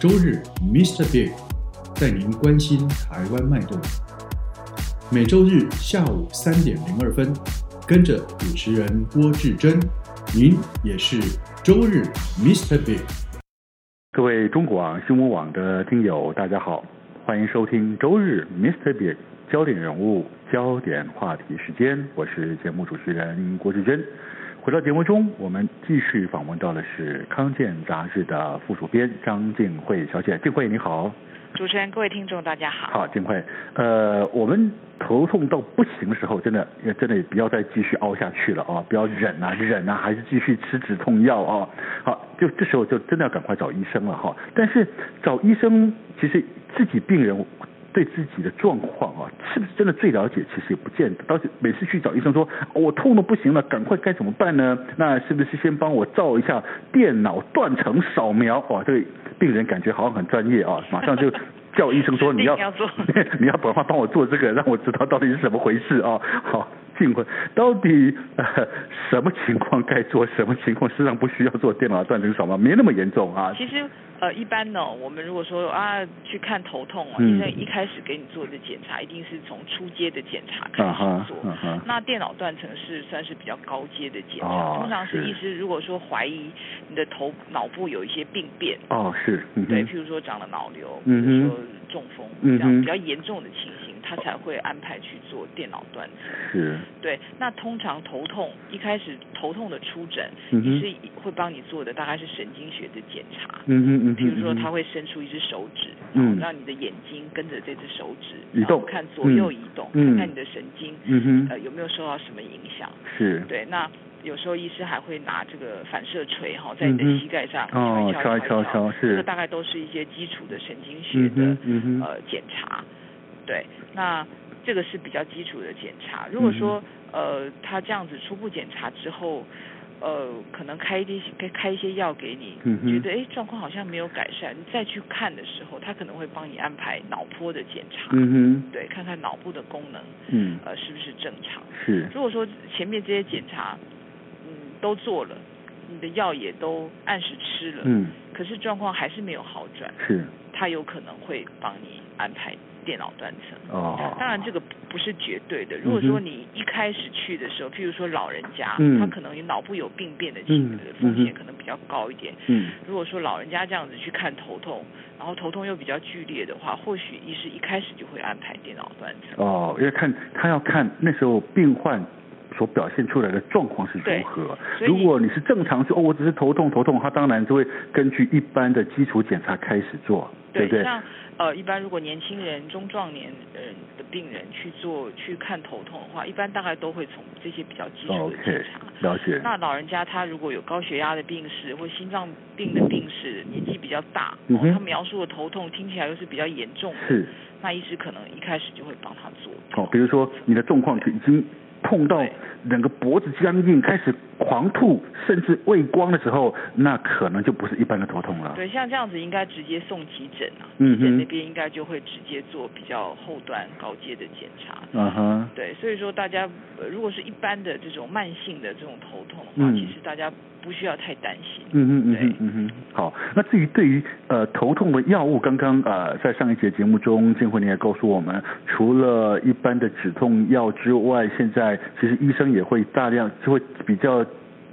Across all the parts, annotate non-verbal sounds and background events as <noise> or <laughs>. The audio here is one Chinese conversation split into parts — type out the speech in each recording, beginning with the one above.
周日，Mr. Big 带您关心台湾脉动。每周日下午三点零二分。跟着主持人郭志珍，您也是周日 Mr. Big。各位中广新闻网的听友，大家好，欢迎收听周日 Mr. Big 焦点人物、焦点话题时间，我是节目主持人郭志珍。回到节目中，我们继续访问到的是《康健》杂志的副主编张静慧小姐，静慧你好。主持人，各位听众，大家好。好，静慧，呃，我们头痛到不行的时候，真的，也真的也不要再继续熬下去了啊！不要忍啊，忍啊，还是继续吃止痛药啊！好，就这时候就真的要赶快找医生了哈。但是找医生，其实自己病人对自己的状况啊，是不是真的最了解？其实也不见得。到时每次去找医生说，我痛的不行了，赶快该怎么办呢？那是不是先帮我照一下电脑断层扫描？哇，这个。病人感觉好像很专业啊，马上就叫医生说 <laughs> 你要，要你要赶快帮我做这个，让我知道到底是怎么回事啊。好，静慧，到底呃什么情况该做，什么情况实际上不需要做电脑断层扫描，没那么严重啊。其实。呃，一般呢，我们如果说啊去看头痛啊，医生一开始给你做的检查，一定是从初阶的检查开始做。Uh uh. 那电脑断层是算是比较高阶的检查，oh, 通常是医师如果说怀疑你的头脑部有一些病变，哦、oh, 是，对，譬如说长了脑瘤，或者说中风，uh -huh. 这样比较严重的情形。他才会安排去做电脑断层。是。对，那通常头痛一开始头痛的出诊，嗯、医师会帮你做的大概是神经学的检查。嗯嗯嗯。比如说他会伸出一只手指，嗯，让你的眼睛跟着这只手指移动，看左右移动，嗯，看看你的神经，嗯哼，呃有没有受到什么影响。是。对，那有时候医师还会拿这个反射锤哈，在你的膝盖上敲一敲，敲一敲，敲，是。这个大概都是一些基础的神经学的呃检查。对，那这个是比较基础的检查。如果说呃他这样子初步检查之后，呃可能开一些开一些药给你，嗯、觉得哎状况好像没有改善，你再去看的时候，他可能会帮你安排脑波的检查，嗯哼，对，看看脑部的功能，嗯，呃是不是正常？是。如果说前面这些检查，嗯都做了，你的药也都按时吃了，嗯，可是状况还是没有好转，是，他有可能会帮你安排。电脑断层哦，当然这个不是绝对的。如果说你一开始去的时候，譬如说老人家，嗯、他可能脑部有病变的情的风险可能比较高一点。嗯，如果说老人家这样子去看头痛，然后头痛又比较剧烈的话，或许医师一开始就会安排电脑断层。哦，要看他要看那时候病患所表现出来的状况是如何。如果你是正常说哦，我只是头痛头痛，他当然就会根据一般的基础检查开始做，对不对？呃，一般如果年轻人、中壮年人的病人去做去看头痛的话，一般大概都会从这些比较基础的检查。Okay, 了解。那老人家他如果有高血压的病史或心脏病的病史，年纪比较大，嗯，他描述的头痛听起来又是比较严重的，是。那医师可能一开始就会帮他做。哦，比如说你的状况已经。痛到整个脖子僵硬，开始狂吐，甚至畏光的时候，那可能就不是一般的头痛了。对，像这样子应该直接送急诊啊，急诊那边应该就会直接做比较后端高阶的检查。嗯哼。对，所以说大家如果是一般的这种慢性的这种头痛的话，嗯、其实大家不需要太担心。嗯嗯嗯，嗯哼。好，那至于对于呃头痛的药物，刚刚呃在上一节节目中，金慧你也告诉我们，除了一般的止痛药之外，现在其实医生也会大量就会比较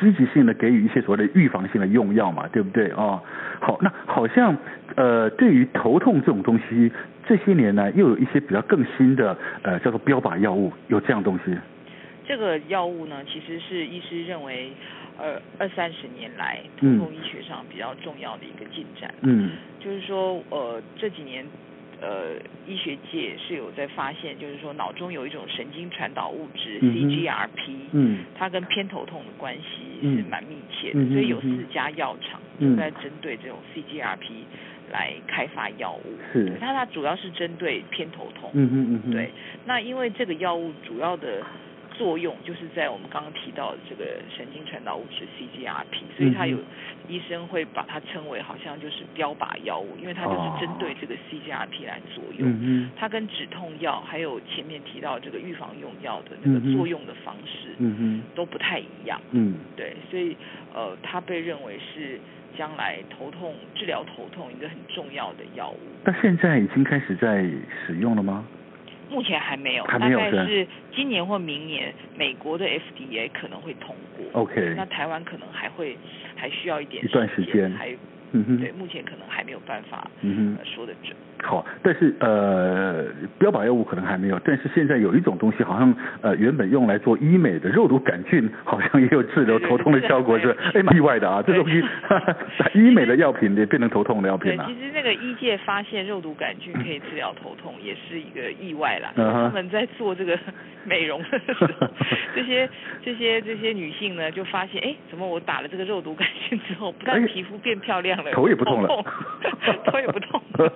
积极性的给予一些所谓的预防性的用药嘛，对不对啊？哦，好，那好像呃对于头痛这种东西，这些年呢又有一些比较更新的呃叫做标靶药物，有这样东西。这个药物呢，其实是医师认为呃二三十年来头痛医学上比较重要的一个进展。嗯，就是说呃这几年。呃，医学界是有在发现，就是说脑中有一种神经传导物质、嗯、CGRP，嗯，它跟偏头痛的关系是蛮密切的，嗯、所以有四家药厂正在针对这种 CGRP 来开发药物。是，它它主要是针对偏头痛。嗯嗯嗯嗯。对，那因为这个药物主要的。作用就是在我们刚刚提到的这个神经传导物质 CGRP，所以它有医生会把它称为好像就是标靶药物，因为它就是针对这个 CGRP 来作用。嗯，它跟止痛药还有前面提到这个预防用药的那个作用的方式，嗯都不太一样。嗯，对，所以呃，它被认为是将来头痛治疗头痛一个很重要的药物。那现在已经开始在使用了吗？目前还没有，还没有，大概是今年或明年，美国的 FDA 可能会通过。OK。那台湾可能还会还需要一点一段时间，还嗯哼，对，目前可能还没有办法嗯哼、呃、说得准。好，但是呃，标靶药物可能还没有，但是现在有一种东西，好像呃原本用来做医美的肉毒杆菌，好像也有治疗头痛的效果，是哎蛮意外的啊，这东西医美的药品也变成头痛的药品了。其实那个医界发现肉毒杆菌可以治疗头痛，也是一个意外啦。他们在做这个美容的时候，这些这些这些女性呢，就发现哎，怎么我打了这个肉毒杆菌之后，不但皮肤变漂亮了，头也不痛了，头 <laughs> 也不痛。<laughs>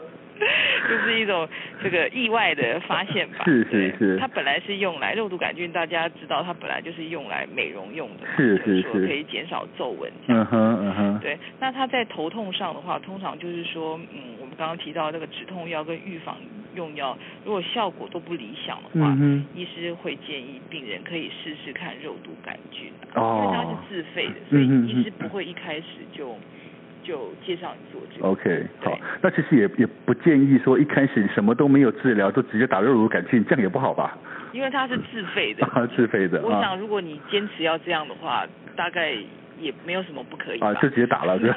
就是一种这个意外的发现吧。是是是。它本来是用来肉毒杆菌，大家知道它本来就是用来美容用的，是是是，说可以减少皱纹。嗯哼嗯哼。对，那它在头痛上的话，通常就是说，嗯，我们刚刚提到那个止痛药跟预防用药，如果效果都不理想的话，嗯，医师会建议病人可以试试看肉毒杆菌，哦，因为它是自费的，所以医师不会一开始就。就介绍你做这个。OK，好，那其实也也不建议说一开始什么都没有治疗就直接打肉毒杆菌，这样也不好吧？因为它是自费的。<laughs> 啊，自费的。我想如果你坚持要这样的话，大概。也没有什么不可以啊，就直接打了，<laughs> 对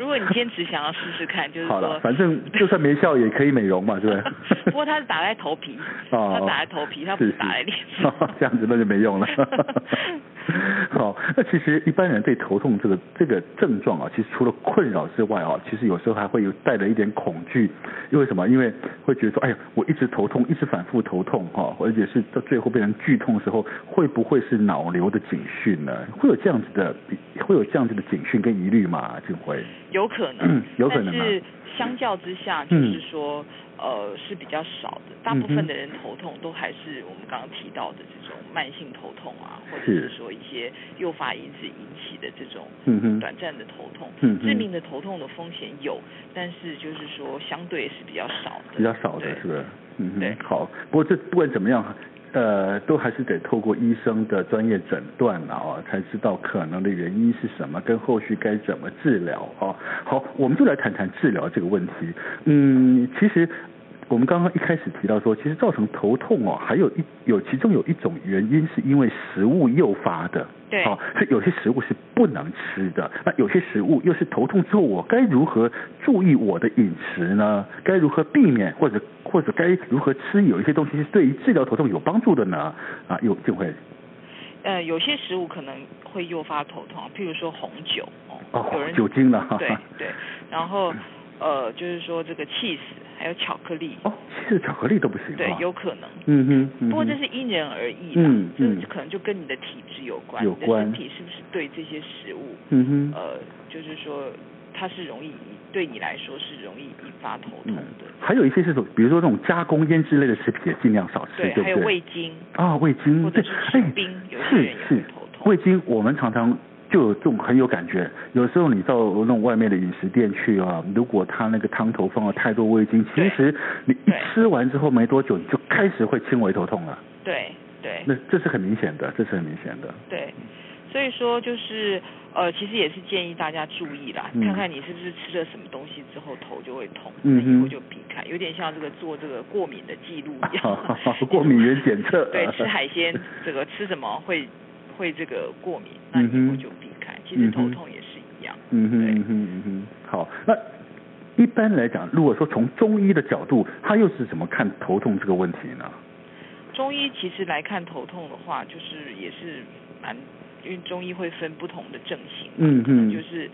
如果你坚持想要试试看，就是说，好了，反正就算没效也可以美容嘛，对不对？<laughs> 不过他是打在头皮，哦、他打在头皮，他不是打在脸上，这样子那就没用了。<laughs> 好，那其实一般人对头痛这个这个症状啊，其实除了困扰之外啊，其实有时候还会有带着一点恐惧，因为什么？因为会觉得说，哎呀，我一直头痛，一直反复头痛哈，而且是到最后变成剧痛的时候，会不会是脑瘤的警讯呢？会有这样子的？的会有这样子的警讯跟疑虑吗？静辉，有可能，嗯、有可能，但是相较之下，就是说，嗯、呃，是比较少的。大部分的人头痛都还是我们刚刚提到的这种慢性头痛啊，或者是说一些诱发因子引起的这种短暂的头痛。嗯、致命的头痛的风险有，但是就是说相对是比较少的，比较少的是不是？嗯，对。好，不过这不管怎么样。呃，都还是得透过医生的专业诊断啊，才知道可能的原因是什么，跟后续该怎么治疗啊。好，我们就来谈谈治疗这个问题。嗯，其实。我们刚刚一开始提到说，其实造成头痛哦，还有一有其中有一种原因是因为食物诱发的。对。好，是有些食物是不能吃的，那有些食物又是头痛之后，我该如何注意我的饮食呢？该如何避免或者或者该如何吃？有一些东西是对于治疗头痛有帮助的呢？啊，有就会。呃，有些食物可能会诱发头痛，譬如说红酒哦，有人酒精了。对对，然后呃，就是说这个起司。还有巧克力哦，其实巧克力都不行。对，有可能。嗯哼。嗯哼，不过这是因人而异的，嗯，这可能就跟你的体质有关，有关。你的身体是不是对这些食物，嗯哼，呃，就是说它是容易对你来说是容易引发头痛的。嗯、还有一些是种，比如说这种加工腌制类的食品也尽量少吃，对，对不对？还有味精啊，味精，或者是吃冰，有些人也会头痛。味精，我们常常。就有这种很有感觉，有时候你到那种外面的饮食店去啊，如果他那个汤头放了太多味精，其实你一吃完之后没多久，你就开始会轻微头痛了。对对，那这是很明显的，这是很明显的。对，所以说就是呃，其实也是建议大家注意啦，嗯、看看你是不是吃了什么东西之后头就会痛，那、嗯、以后就避开，有点像这个做这个过敏的记录一样。好 <laughs> 好 <laughs> 过敏原检测。对，吃海鲜这个吃什么会。会这个过敏，那以后就避开。嗯、其实头痛也是一样。嗯哼，嗯哼，嗯哼。好，那一般来讲，如果说从中医的角度，他又是怎么看头痛这个问题呢？中医其实来看头痛的话，就是也是蛮，因为中医会分不同的症型。嗯嗯。就是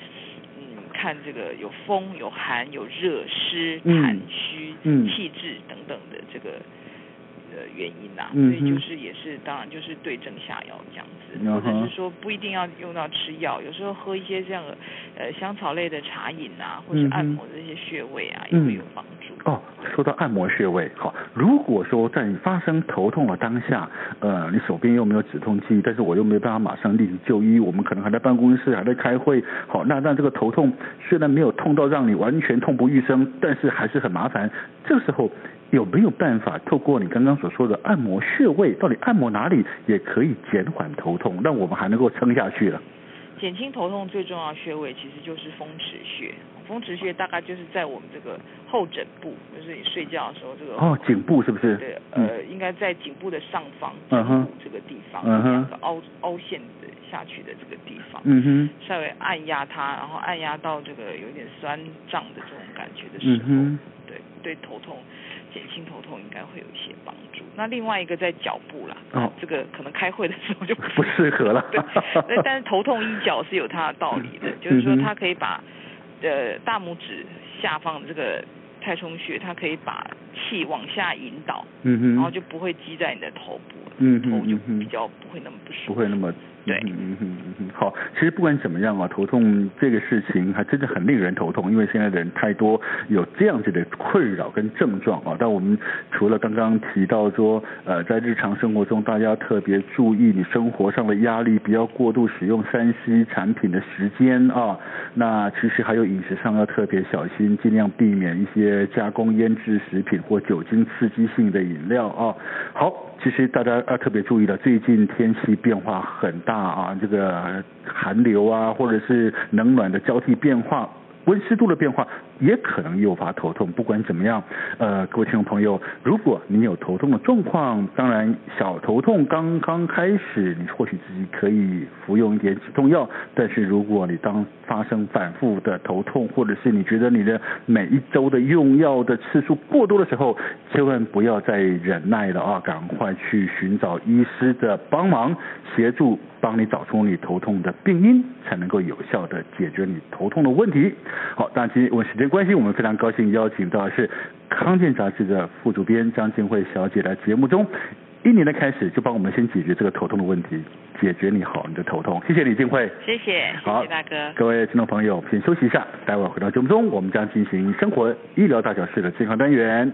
嗯，看这个有风、有寒、有热、湿、痰、虚、气滞等等的这个。呃原因呐、啊，嗯、所以就是也是当然就是对症下药这样子，嗯、或者是说不一定要用到吃药，有时候喝一些这样的呃香草类的茶饮啊，或是按摩的这些穴位啊，嗯、也会有帮助。哦，说到按摩穴位，好，如果说在你发生头痛的当下，呃，你手边又没有止痛剂，但是我又没有办法马上立即就医，我们可能还在办公室还在开会，好，那那这个头痛虽然没有痛到让你完全痛不欲生，但是还是很麻烦。这时候有没有办法透过你刚刚所说的按摩穴位，到底按摩哪里也可以减缓头痛，让我们还能够撑下去了？减轻头痛最重要的穴位其实就是风池穴。风池穴大概就是在我们这个后枕部，就是你睡觉的时候这个哦，颈部是不是？对，呃，应该在颈部的上方，颈部这个地方，两、uh huh. 个凹凹陷的下去的这个地方，嗯哼、uh，huh. 稍微按压它，然后按压到这个有点酸胀的这种感觉的时候，uh. 对，对头痛减轻头痛应该会有一些帮助。那另外一个在脚部啦，哦，这个可能开会的时候就不适合了，对，那但是头痛医脚是有它的道理的，<laughs> 就是说它可以把。呃大拇指下方的这个太冲穴，它可以把气往下引导，嗯哼，然后就不会积在你的头部，嗯哼，头就比较不会那么不舒服，不会那么。对，嗯哼嗯哼，好，其实不管怎么样啊，头痛这个事情还真的很令人头痛，因为现在的人太多有这样子的困扰跟症状啊。但我们除了刚刚提到说，呃，在日常生活中大家特别注意你生活上的压力，不要过度使用三 C 产品的时间啊。那其实还有饮食上要特别小心，尽量避免一些加工腌制食品或酒精刺激性的饮料啊。好。其实大家要特别注意了，最近天气变化很大啊，这个寒流啊，或者是冷暖的交替变化。温湿度的变化也可能诱发头痛。不管怎么样，呃，各位听众朋友，如果你有头痛的状况，当然小头痛刚刚开始，你或许自己可以服用一点止痛药。但是如果你当发生反复的头痛，或者是你觉得你的每一周的用药的次数过多的时候，千万不要再忍耐了啊！赶快去寻找医师的帮忙协助。帮你找出你头痛的病因，才能够有效的解决你头痛的问题。好，当然今天因为时间关心，我们非常高兴邀请到的是康健杂志的副主编张静慧小姐来节目中，一年的开始就帮我们先解决这个头痛的问题，解决你好你的头痛。谢谢李静慧，谢谢，好谢谢大哥。各位听众朋友，先休息一下，待会儿回到节目中，我们将进行生活医疗大小事的健康单元。